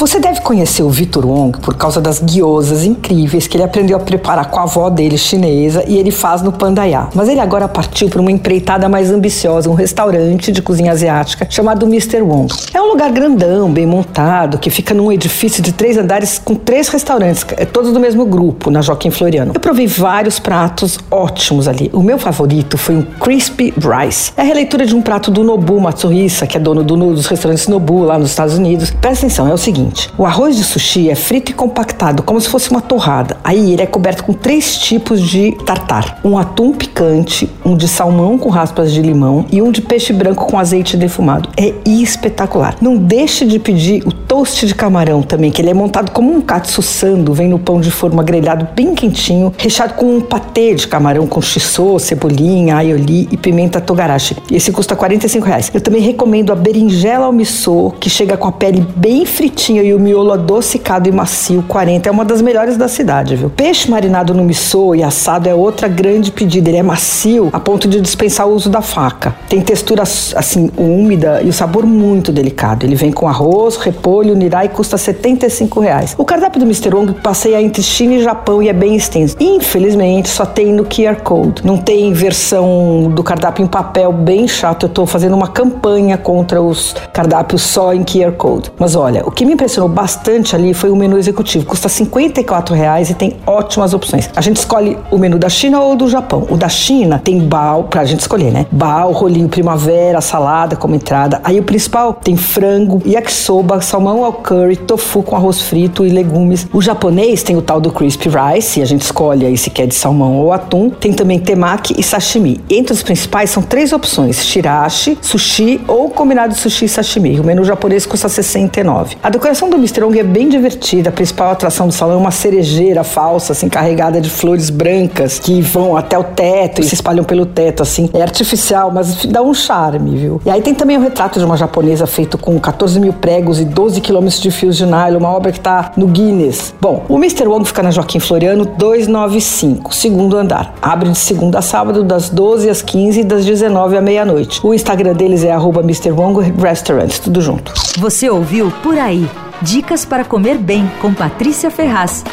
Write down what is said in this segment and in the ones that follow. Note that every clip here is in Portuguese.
Você deve conhecer o Vitor Wong por causa das guiosas incríveis que ele aprendeu a preparar com a avó dele chinesa e ele faz no Pandaiá. Mas ele agora partiu para uma empreitada mais ambiciosa, um restaurante de cozinha asiática chamado Mr. Wong. É um lugar grandão, bem montado, que fica num edifício de três andares com três restaurantes, é todos do mesmo grupo, na Joaquim Floriano. Eu provei vários pratos ótimos ali. O meu favorito foi um Crispy Rice. É a releitura de um prato do Nobu Matsuhisa, que é dono do, dos restaurantes Nobu lá nos Estados Unidos. Presta atenção, é o seguinte seguinte: o arroz de sushi é frito e compactado, como se fosse uma torrada. Aí ele é coberto com três tipos de tartar: um atum picante, um de salmão com raspas de limão e um de peixe branco com azeite defumado. É espetacular. Não deixe de pedir o toast de camarão também, que ele é montado como um katsu sando, vem no pão de forma grelhado bem quentinho, recheado com um patê de camarão com shiso, cebolinha, aioli e pimenta togarashi. Esse custa 45 reais. Eu também recomendo a berinjela ao miso, que chega com a pele bem fritinha e o miolo adocicado e macio, 40. É uma das melhores da cidade, viu? Peixe marinado no miso e assado é outra grande pedida. Ele é macio a ponto de dispensar o uso da faca. Tem textura assim úmida e o sabor muito delicado. Ele vem com arroz, repolho, nirá e custa 75 reais. O cardápio do Mr. Ong passeia entre China e Japão e é bem extenso. Infelizmente, só tem no QR Code. Não tem versão do cardápio em papel bem chato. Eu tô fazendo uma campanha contra os cardápios só em QR Code. Mas olha, o que me impressionou bastante ali foi o menu executivo. Custa 54 reais e tem ótimas opções. A gente escolhe o menu da China ou do Japão. O da China tem bao, pra gente escolher, né? Bao, rolinho primavera, salada como entrada. Aí o principal tem frango, yakisoba, salmão ao curry, tofu com arroz frito e legumes. O japonês tem o tal do crispy rice, e a gente escolhe aí se quer de salmão ou atum. Tem também temaki e sashimi. Entre os principais são três opções: shirashi, sushi ou combinado sushi e sashimi. O menu japonês custa 69. A decoração do Mr. Ong é bem divertida. A principal atração do salão é uma cerejeira falsa, assim, carregada de flores brancas que vão até o teto e se espalham pelo teto, assim. É artificial, mas dá um charme, viu? E aí tem também o retrato de uma japonesa feito com 14 mil pregos e 12 quilômetros de fios de nylon, uma obra que tá no Guinness. Bom, o Mr. Wong fica na Joaquim Floriano 295, segundo andar. Abre de segunda a sábado, das 12 às 15 e das 19 à meia-noite. O Instagram deles é arroba Mr. Wong Restaurant, tudo junto. Você ouviu Por Aí. Dicas para comer bem com Patrícia Ferraz.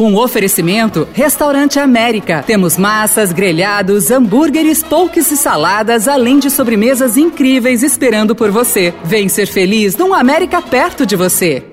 Um oferecimento Restaurante América. Temos massas, grelhados, hambúrgueres, polques e saladas, além de sobremesas incríveis esperando por você. Vem ser feliz num América perto de você.